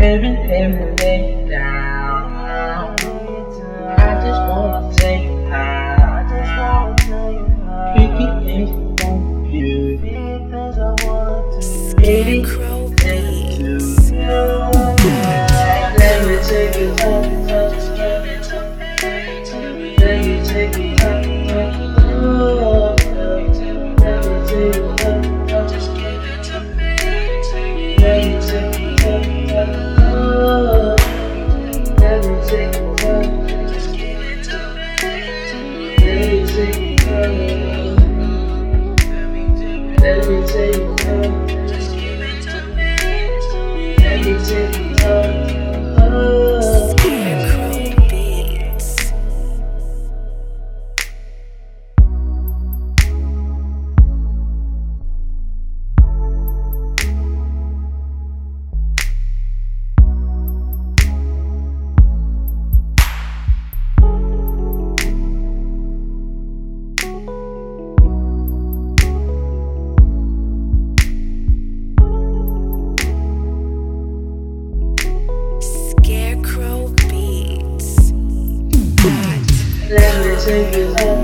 Every day we lay down. I just wanna take time. Big things I want you. Big things I wanna do. sing his